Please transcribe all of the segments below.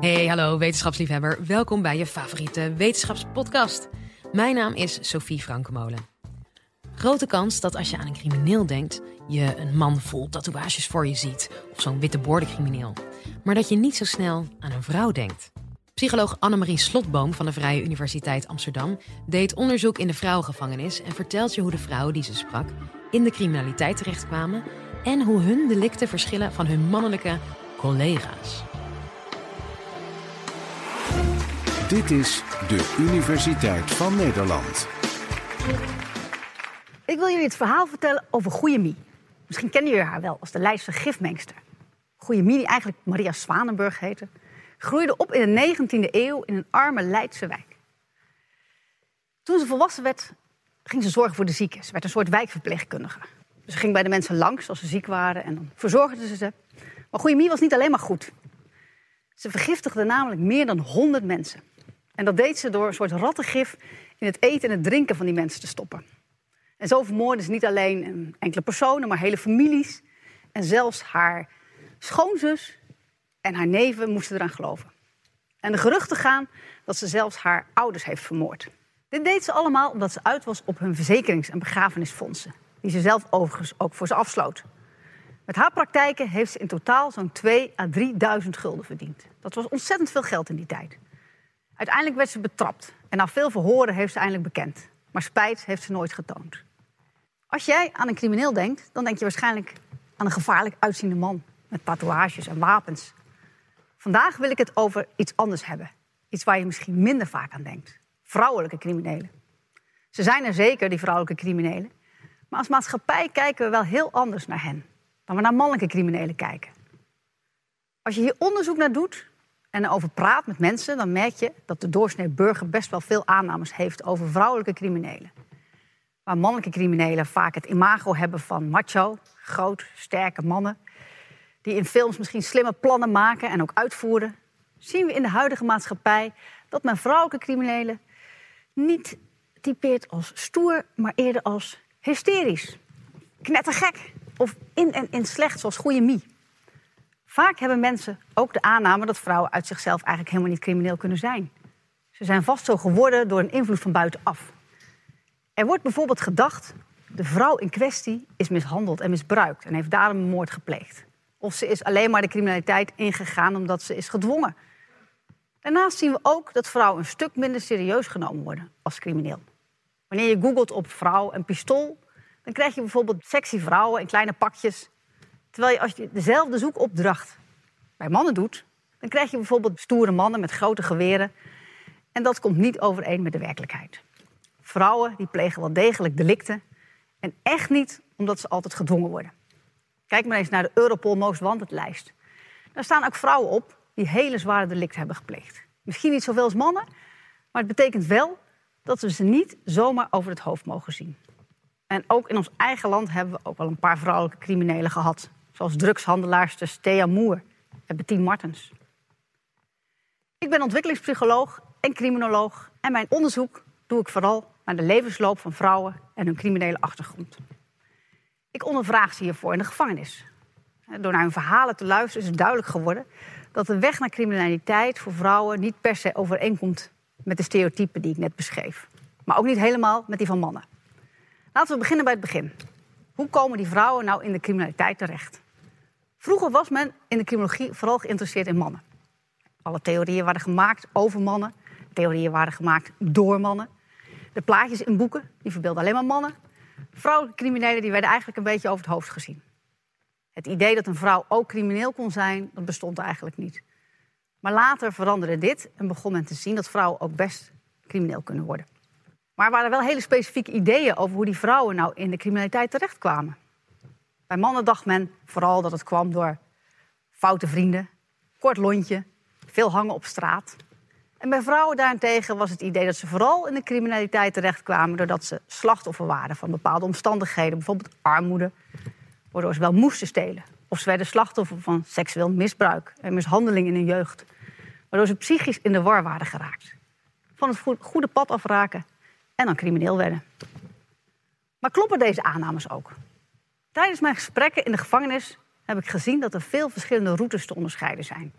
Hey, hallo wetenschapsliefhebber. Welkom bij je favoriete wetenschapspodcast. Mijn naam is Sophie Frankemolen. Grote kans dat als je aan een crimineel denkt, je een man vol tatoeages voor je ziet. Of zo'n witte crimineel. Maar dat je niet zo snel aan een vrouw denkt. Psycholoog Annemarie Slotboom van de Vrije Universiteit Amsterdam deed onderzoek in de vrouwengevangenis en vertelt je hoe de vrouwen die ze sprak in de criminaliteit terechtkwamen en hoe hun delicten verschillen van hun mannelijke collega's. Dit is de Universiteit van Nederland. Ik wil jullie het verhaal vertellen over Goeie Mie. Misschien kennen jullie haar wel als de Leidse gifmengster. Goeie Mie, die eigenlijk Maria Zwanenburg heette, groeide op in de 19e eeuw in een arme Leidse wijk. Toen ze volwassen werd, ging ze zorgen voor de zieken. Ze werd een soort wijkverpleegkundige. Dus ze ging bij de mensen langs als ze ziek waren en dan verzorgde ze ze. Maar Goeie Mie was niet alleen maar goed. Ze vergiftigde namelijk meer dan 100 mensen. En dat deed ze door een soort rattengif in het eten en het drinken van die mensen te stoppen. En zo vermoordde ze niet alleen enkele personen, maar hele families. En zelfs haar schoonzus en haar neven moesten eraan geloven. En de geruchten gaan dat ze zelfs haar ouders heeft vermoord. Dit deed ze allemaal omdat ze uit was op hun verzekerings- en begrafenisfondsen, die ze zelf overigens ook voor ze afsloot. Met haar praktijken heeft ze in totaal zo'n 2 à 3.000 gulden verdiend. Dat was ontzettend veel geld in die tijd. Uiteindelijk werd ze betrapt en na veel verhoren heeft ze eindelijk bekend. Maar spijt heeft ze nooit getoond. Als jij aan een crimineel denkt, dan denk je waarschijnlijk aan een gevaarlijk uitziende man met tatoeages en wapens. Vandaag wil ik het over iets anders hebben. Iets waar je misschien minder vaak aan denkt. Vrouwelijke criminelen. Ze zijn er zeker, die vrouwelijke criminelen. Maar als maatschappij kijken we wel heel anders naar hen dan we naar mannelijke criminelen kijken. Als je hier onderzoek naar doet en erover praat met mensen, dan merk je dat de doorsnee burger best wel veel aannames heeft over vrouwelijke criminelen. Waar mannelijke criminelen vaak het imago hebben van macho, groot, sterke mannen, die in films misschien slimme plannen maken en ook uitvoeren, zien we in de huidige maatschappij dat men vrouwelijke criminelen niet typeert als stoer, maar eerder als hysterisch, knettergek of in en in slecht, zoals goede mie. Vaak hebben mensen ook de aanname dat vrouwen uit zichzelf eigenlijk helemaal niet crimineel kunnen zijn. Ze zijn vast zo geworden door een invloed van buitenaf. Er wordt bijvoorbeeld gedacht, de vrouw in kwestie is mishandeld en misbruikt en heeft daarom een moord gepleegd. Of ze is alleen maar de criminaliteit ingegaan omdat ze is gedwongen. Daarnaast zien we ook dat vrouwen een stuk minder serieus genomen worden als crimineel. Wanneer je googelt op vrouw en pistool, dan krijg je bijvoorbeeld sexy vrouwen in kleine pakjes. Terwijl je als je dezelfde zoekopdracht bij mannen doet, dan krijg je bijvoorbeeld stoere mannen met grote geweren. En dat komt niet overeen met de werkelijkheid. Vrouwen die plegen wel degelijk delicten. En echt niet omdat ze altijd gedwongen worden. Kijk maar eens naar de Europol Most Wanted lijst. Daar staan ook vrouwen op die hele zware delicten hebben gepleegd. Misschien niet zoveel als mannen, maar het betekent wel dat we ze niet zomaar over het hoofd mogen zien. En ook in ons eigen land hebben we ook wel een paar vrouwelijke criminelen gehad. Zoals drugshandelaarster Thea Moer en Bettine Martens. Ik ben ontwikkelingspsycholoog en criminoloog. En mijn onderzoek doe ik vooral naar de levensloop van vrouwen en hun criminele achtergrond. Ik ondervraag ze hiervoor in de gevangenis. Door naar hun verhalen te luisteren is het duidelijk geworden dat de weg naar criminaliteit voor vrouwen niet per se overeenkomt met de stereotypen die ik net beschreef. Maar ook niet helemaal met die van mannen. Laten we beginnen bij het begin. Hoe komen die vrouwen nou in de criminaliteit terecht? Vroeger was men in de criminologie vooral geïnteresseerd in mannen. Alle theorieën waren gemaakt over mannen. Theorieën waren gemaakt door mannen. De plaatjes in boeken die verbeelden alleen maar mannen. Vrouwelijke criminelen die werden eigenlijk een beetje over het hoofd gezien. Het idee dat een vrouw ook crimineel kon zijn, dat bestond eigenlijk niet. Maar later veranderde dit en begon men te zien dat vrouwen ook best crimineel kunnen worden. Maar er waren wel hele specifieke ideeën over hoe die vrouwen nou in de criminaliteit terechtkwamen. Bij mannen dacht men vooral dat het kwam door foute vrienden, kort lontje, veel hangen op straat. En bij vrouwen daarentegen was het idee dat ze vooral in de criminaliteit terechtkwamen doordat ze slachtoffer waren van bepaalde omstandigheden, bijvoorbeeld armoede, waardoor ze wel moesten stelen. Of ze werden slachtoffer van seksueel misbruik en mishandeling in hun jeugd, waardoor ze psychisch in de war waren geraakt. Van het goede pad afraken en dan crimineel werden. Maar kloppen deze aannames ook? Tijdens mijn gesprekken in de gevangenis heb ik gezien dat er veel verschillende routes te onderscheiden zijn.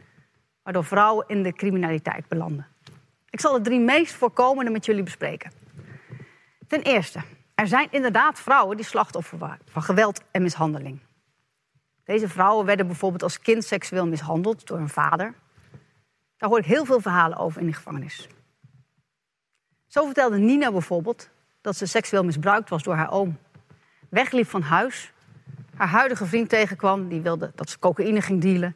waardoor vrouwen in de criminaliteit belanden. Ik zal de drie meest voorkomende met jullie bespreken. Ten eerste, er zijn inderdaad vrouwen die slachtoffer waren van geweld en mishandeling. Deze vrouwen werden bijvoorbeeld als kind seksueel mishandeld door hun vader. Daar hoor ik heel veel verhalen over in de gevangenis. Zo vertelde Nina bijvoorbeeld dat ze seksueel misbruikt was door haar oom. Wegliep van huis, haar huidige vriend tegenkwam, die wilde dat ze cocaïne ging dealen.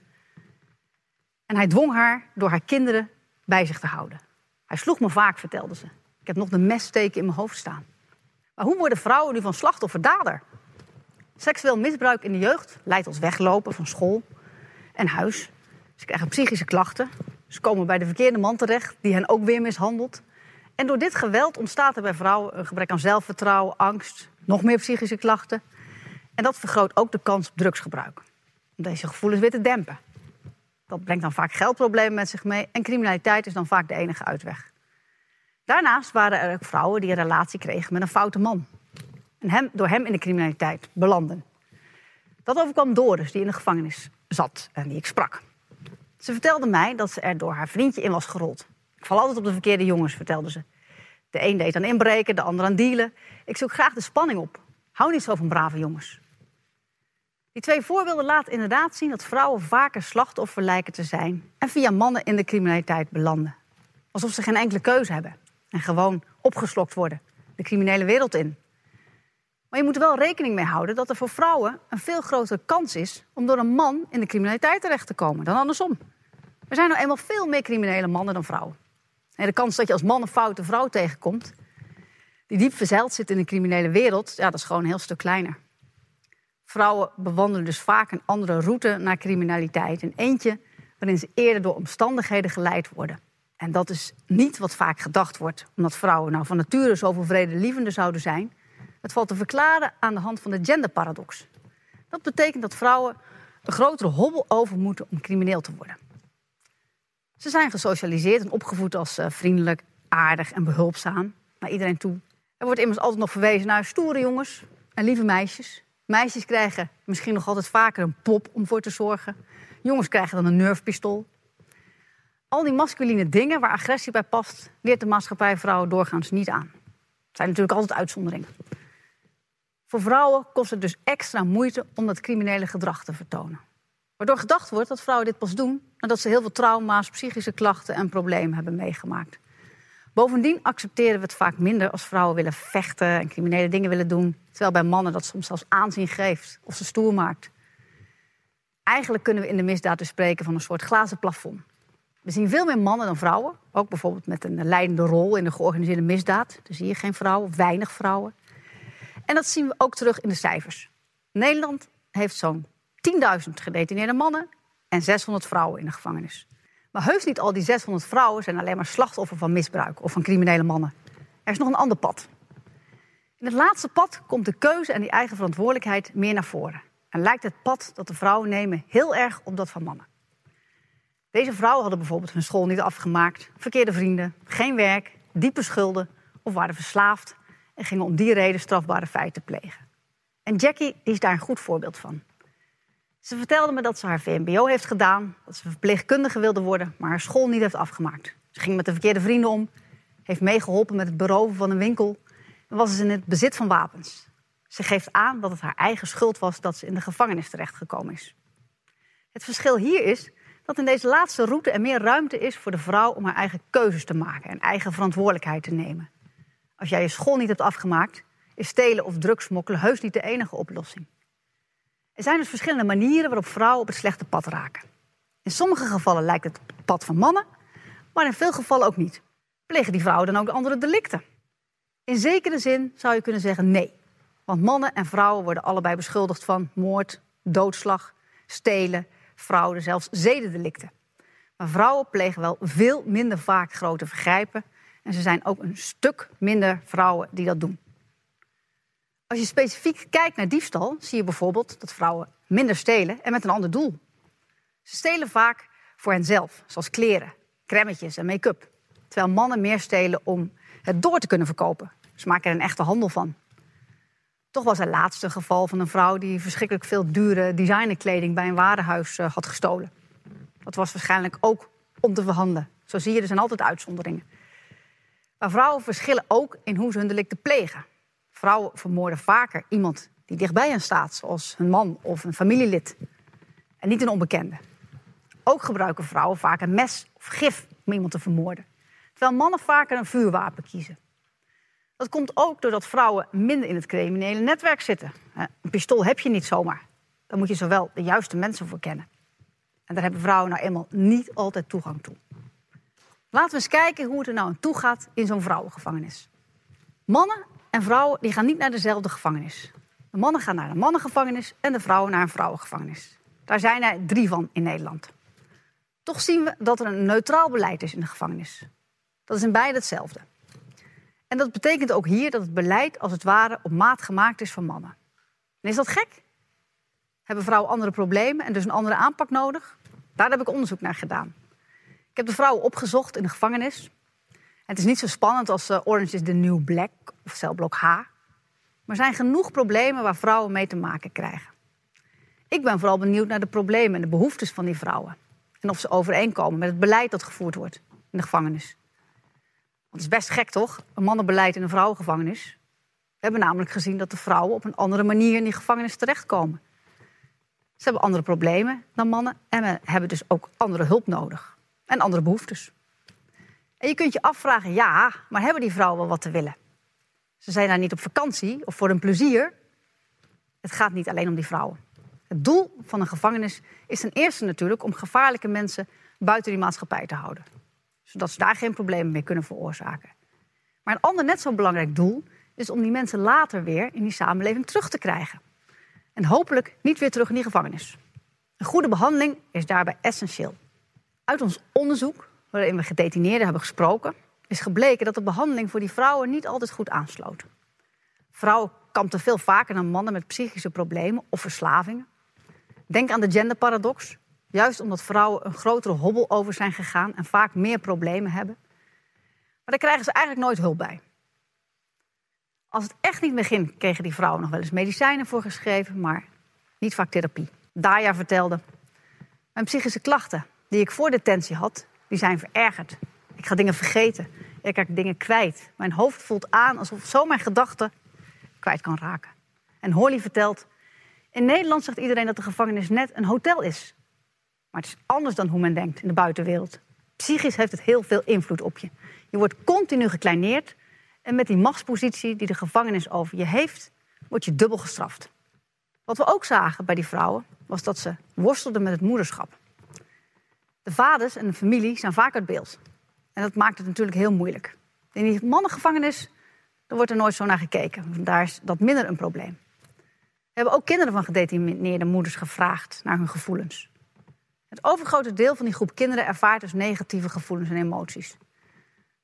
En hij dwong haar door haar kinderen bij zich te houden. Hij sloeg me vaak, vertelde ze. Ik heb nog de messteken in mijn hoofd staan. Maar hoe worden vrouwen nu van slachtoffer dader? Seksueel misbruik in de jeugd leidt tot weglopen van school en huis. Ze krijgen psychische klachten. Ze komen bij de verkeerde man terecht, die hen ook weer mishandelt. En door dit geweld ontstaat er bij vrouwen een gebrek aan zelfvertrouwen, angst, nog meer psychische klachten. En dat vergroot ook de kans op drugsgebruik. Om deze gevoelens weer te dempen. Dat brengt dan vaak geldproblemen met zich mee en criminaliteit is dan vaak de enige uitweg. Daarnaast waren er ook vrouwen die een relatie kregen met een foute man. En hem, door hem in de criminaliteit belanden. Dat overkwam Doris, die in de gevangenis zat en die ik sprak. Ze vertelde mij dat ze er door haar vriendje in was gerold. Ik val altijd op de verkeerde jongens, vertelde ze. De een deed aan inbreken, de ander aan dealen. Ik zoek graag de spanning op. Hou niet zo van brave jongens. Die twee voorbeelden laten inderdaad zien dat vrouwen vaker slachtoffer lijken te zijn en via mannen in de criminaliteit belanden. Alsof ze geen enkele keuze hebben en gewoon opgeslokt worden, de criminele wereld in. Maar je moet er wel rekening mee houden dat er voor vrouwen een veel grotere kans is om door een man in de criminaliteit terecht te komen dan andersom. Er zijn nou eenmaal veel meer criminele mannen dan vrouwen. En de kans dat je als man een foute vrouw tegenkomt, die diep verzeild zit in de criminele wereld, ja, dat is gewoon een heel stuk kleiner. Vrouwen bewandelen dus vaak een andere route naar criminaliteit. Een eentje waarin ze eerder door omstandigheden geleid worden. En dat is niet wat vaak gedacht wordt, omdat vrouwen nou van nature zoveel vredelievender zouden zijn. Het valt te verklaren aan de hand van de genderparadox. Dat betekent dat vrouwen een grotere hobbel over moeten om crimineel te worden. Ze zijn gesocialiseerd en opgevoed als uh, vriendelijk, aardig en behulpzaam naar iedereen toe. Er wordt immers altijd nog verwezen naar stoere jongens en lieve meisjes. Meisjes krijgen misschien nog altijd vaker een pop om voor te zorgen. Jongens krijgen dan een nerfpistool. Al die masculine dingen waar agressie bij past, leert de maatschappij vrouwen doorgaans niet aan. Het zijn natuurlijk altijd uitzonderingen. Voor vrouwen kost het dus extra moeite om dat criminele gedrag te vertonen. Waardoor gedacht wordt dat vrouwen dit pas doen nadat ze heel veel trauma's, psychische klachten en problemen hebben meegemaakt. Bovendien accepteren we het vaak minder als vrouwen willen vechten en criminele dingen willen doen, terwijl bij mannen dat soms zelfs aanzien geeft of ze stoer maakt. Eigenlijk kunnen we in de misdaad dus spreken van een soort glazen plafond. We zien veel meer mannen dan vrouwen, ook bijvoorbeeld met een leidende rol in de georganiseerde misdaad. Dus zie je geen vrouwen, weinig vrouwen. En dat zien we ook terug in de cijfers. Nederland heeft zo'n 10.000 gedetineerde mannen en 600 vrouwen in de gevangenis. Maar heus niet al die 600 vrouwen zijn alleen maar slachtoffer van misbruik of van criminele mannen. Er is nog een ander pad. In het laatste pad komt de keuze en die eigen verantwoordelijkheid meer naar voren. En lijkt het pad dat de vrouwen nemen heel erg op dat van mannen. Deze vrouwen hadden bijvoorbeeld hun school niet afgemaakt, verkeerde vrienden, geen werk, diepe schulden of waren verslaafd en gingen om die reden strafbare feiten plegen. En Jackie is daar een goed voorbeeld van. Ze vertelde me dat ze haar VMBO heeft gedaan, dat ze verpleegkundige wilde worden, maar haar school niet heeft afgemaakt. Ze ging met de verkeerde vrienden om, heeft meegeholpen met het beroven van een winkel en was dus in het bezit van wapens. Ze geeft aan dat het haar eigen schuld was dat ze in de gevangenis terechtgekomen is. Het verschil hier is dat in deze laatste route er meer ruimte is voor de vrouw om haar eigen keuzes te maken en eigen verantwoordelijkheid te nemen. Als jij je school niet hebt afgemaakt, is stelen of drugsmokkelen heus niet de enige oplossing. Er zijn dus verschillende manieren waarop vrouwen op het slechte pad raken. In sommige gevallen lijkt het pad van mannen, maar in veel gevallen ook niet. Plegen die vrouwen dan ook andere delicten? In zekere zin zou je kunnen zeggen nee. Want mannen en vrouwen worden allebei beschuldigd van moord, doodslag, stelen, fraude, zelfs zedendelicten. Maar vrouwen plegen wel veel minder vaak grote vergrijpen. En ze zijn ook een stuk minder vrouwen die dat doen. Als je specifiek kijkt naar diefstal, zie je bijvoorbeeld dat vrouwen minder stelen en met een ander doel. Ze stelen vaak voor henzelf, zoals kleren, crèmetjes en make-up. Terwijl mannen meer stelen om het door te kunnen verkopen. Ze maken er een echte handel van. Toch was er laatst een geval van een vrouw die verschrikkelijk veel dure designerkleding bij een warenhuis eh, had gestolen. Dat was waarschijnlijk ook om te verhandelen. Zo zie je, er zijn altijd uitzonderingen. Maar vrouwen verschillen ook in hoe ze hun delicten plegen. Vrouwen vermoorden vaker iemand die dichtbij hen staat, zoals hun man of een familielid, en niet een onbekende. Ook gebruiken vrouwen vaak een mes of gif om iemand te vermoorden, terwijl mannen vaker een vuurwapen kiezen. Dat komt ook doordat vrouwen minder in het criminele netwerk zitten. Een pistool heb je niet zomaar. Daar moet je zowel de juiste mensen voor kennen. En daar hebben vrouwen nou eenmaal niet altijd toegang toe. Laten we eens kijken hoe het er nou aan toe gaat in zo'n vrouwengevangenis. Mannen en vrouwen die gaan niet naar dezelfde gevangenis. De mannen gaan naar een mannengevangenis en de vrouwen naar een vrouwengevangenis. Daar zijn er drie van in Nederland. Toch zien we dat er een neutraal beleid is in de gevangenis. Dat is in beide hetzelfde. En dat betekent ook hier dat het beleid als het ware op maat gemaakt is voor mannen. En is dat gek? Hebben vrouwen andere problemen en dus een andere aanpak nodig? Daar heb ik onderzoek naar gedaan. Ik heb de vrouwen opgezocht in de gevangenis. Het is niet zo spannend als uh, Orange is the New Black of celblok H. Maar er zijn genoeg problemen waar vrouwen mee te maken krijgen. Ik ben vooral benieuwd naar de problemen en de behoeftes van die vrouwen. En of ze overeenkomen met het beleid dat gevoerd wordt in de gevangenis. Want het is best gek, toch? Een mannenbeleid in een vrouwengevangenis. We hebben namelijk gezien dat de vrouwen op een andere manier in die gevangenis terechtkomen. Ze hebben andere problemen dan mannen en hebben dus ook andere hulp nodig. En andere behoeftes. En je kunt je afvragen, ja, maar hebben die vrouwen wel wat te willen? Ze zijn daar niet op vakantie of voor hun plezier. Het gaat niet alleen om die vrouwen. Het doel van een gevangenis is ten eerste natuurlijk om gevaarlijke mensen buiten die maatschappij te houden. Zodat ze daar geen problemen mee kunnen veroorzaken. Maar een ander net zo belangrijk doel is om die mensen later weer in die samenleving terug te krijgen. En hopelijk niet weer terug in die gevangenis. Een goede behandeling is daarbij essentieel. Uit ons onderzoek, waarin we gedetineerden hebben gesproken, is gebleken dat de behandeling voor die vrouwen niet altijd goed aansloot. Vrouwen kampten veel vaker dan mannen met psychische problemen of verslavingen. Denk aan de genderparadox. Juist omdat vrouwen een grotere hobbel over zijn gegaan en vaak meer problemen hebben. Maar daar krijgen ze eigenlijk nooit hulp bij. Als het echt niet meer ging, kregen die vrouwen nog wel eens medicijnen voorgeschreven, maar niet vaak therapie. Daya vertelde: Mijn psychische klachten die ik voor detentie had, die zijn verergerd. Ik ga dingen vergeten. Ik raak dingen kwijt. Mijn hoofd voelt aan alsof zo mijn gedachten kwijt kan raken. En Holly vertelt: In Nederland zegt iedereen dat de gevangenis net een hotel is. Maar het is anders dan hoe men denkt in de buitenwereld. Psychisch heeft het heel veel invloed op je. Je wordt continu gekleineerd en met die machtspositie die de gevangenis over je heeft, word je dubbel gestraft. Wat we ook zagen bij die vrouwen was dat ze worstelden met het moederschap. De vaders en de familie zijn vaak uit beeld. En dat maakt het natuurlijk heel moeilijk. In die mannengevangenis daar wordt er nooit zo naar gekeken. Daar is dat minder een probleem. We hebben ook kinderen van gedetineerde moeders gevraagd naar hun gevoelens. Het overgrote deel van die groep kinderen ervaart dus negatieve gevoelens en emoties.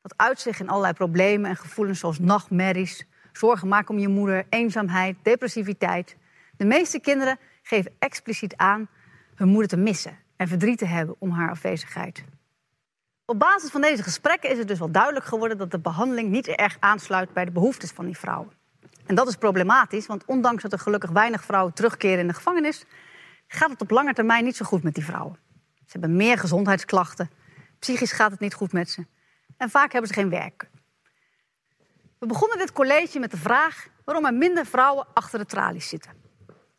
Dat uitzicht in allerlei problemen en gevoelens zoals nachtmerries, zorgen maken om je moeder, eenzaamheid, depressiviteit. De meeste kinderen geven expliciet aan hun moeder te missen en verdriet te hebben om haar afwezigheid. Op basis van deze gesprekken is het dus wel duidelijk geworden dat de behandeling niet erg aansluit bij de behoeftes van die vrouwen. En dat is problematisch, want ondanks dat er gelukkig weinig vrouwen terugkeren in de gevangenis, gaat het op lange termijn niet zo goed met die vrouwen. Ze hebben meer gezondheidsklachten, psychisch gaat het niet goed met ze en vaak hebben ze geen werk. We begonnen dit college met de vraag waarom er minder vrouwen achter de tralies zitten.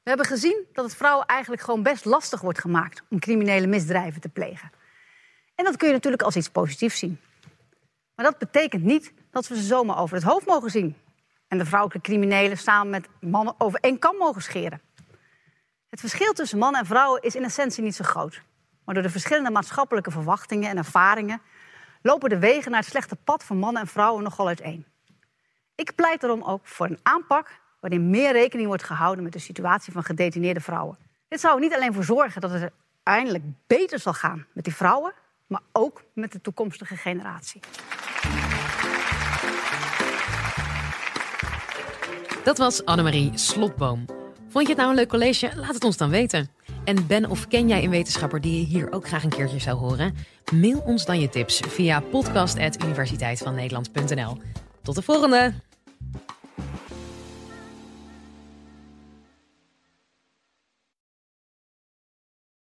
We hebben gezien dat het vrouwen eigenlijk gewoon best lastig wordt gemaakt om criminele misdrijven te plegen. En dat kun je natuurlijk als iets positiefs zien. Maar dat betekent niet dat we ze zomaar over het hoofd mogen zien. En de vrouwelijke criminelen samen met mannen over één kam mogen scheren. Het verschil tussen mannen en vrouwen is in essentie niet zo groot. Maar door de verschillende maatschappelijke verwachtingen en ervaringen lopen de wegen naar het slechte pad van mannen en vrouwen nogal uiteen. Ik pleit daarom ook voor een aanpak waarin meer rekening wordt gehouden met de situatie van gedetineerde vrouwen. Dit zou er niet alleen voor zorgen dat het uiteindelijk beter zal gaan met die vrouwen, maar ook met de toekomstige generatie. Dat was Annemarie Slotboom. Vond je het nou een leuk college? Laat het ons dan weten. En ben of ken jij een wetenschapper die je hier ook graag een keertje zou horen? Mail ons dan je tips via podcast.universiteitvannederland.nl. Tot de volgende!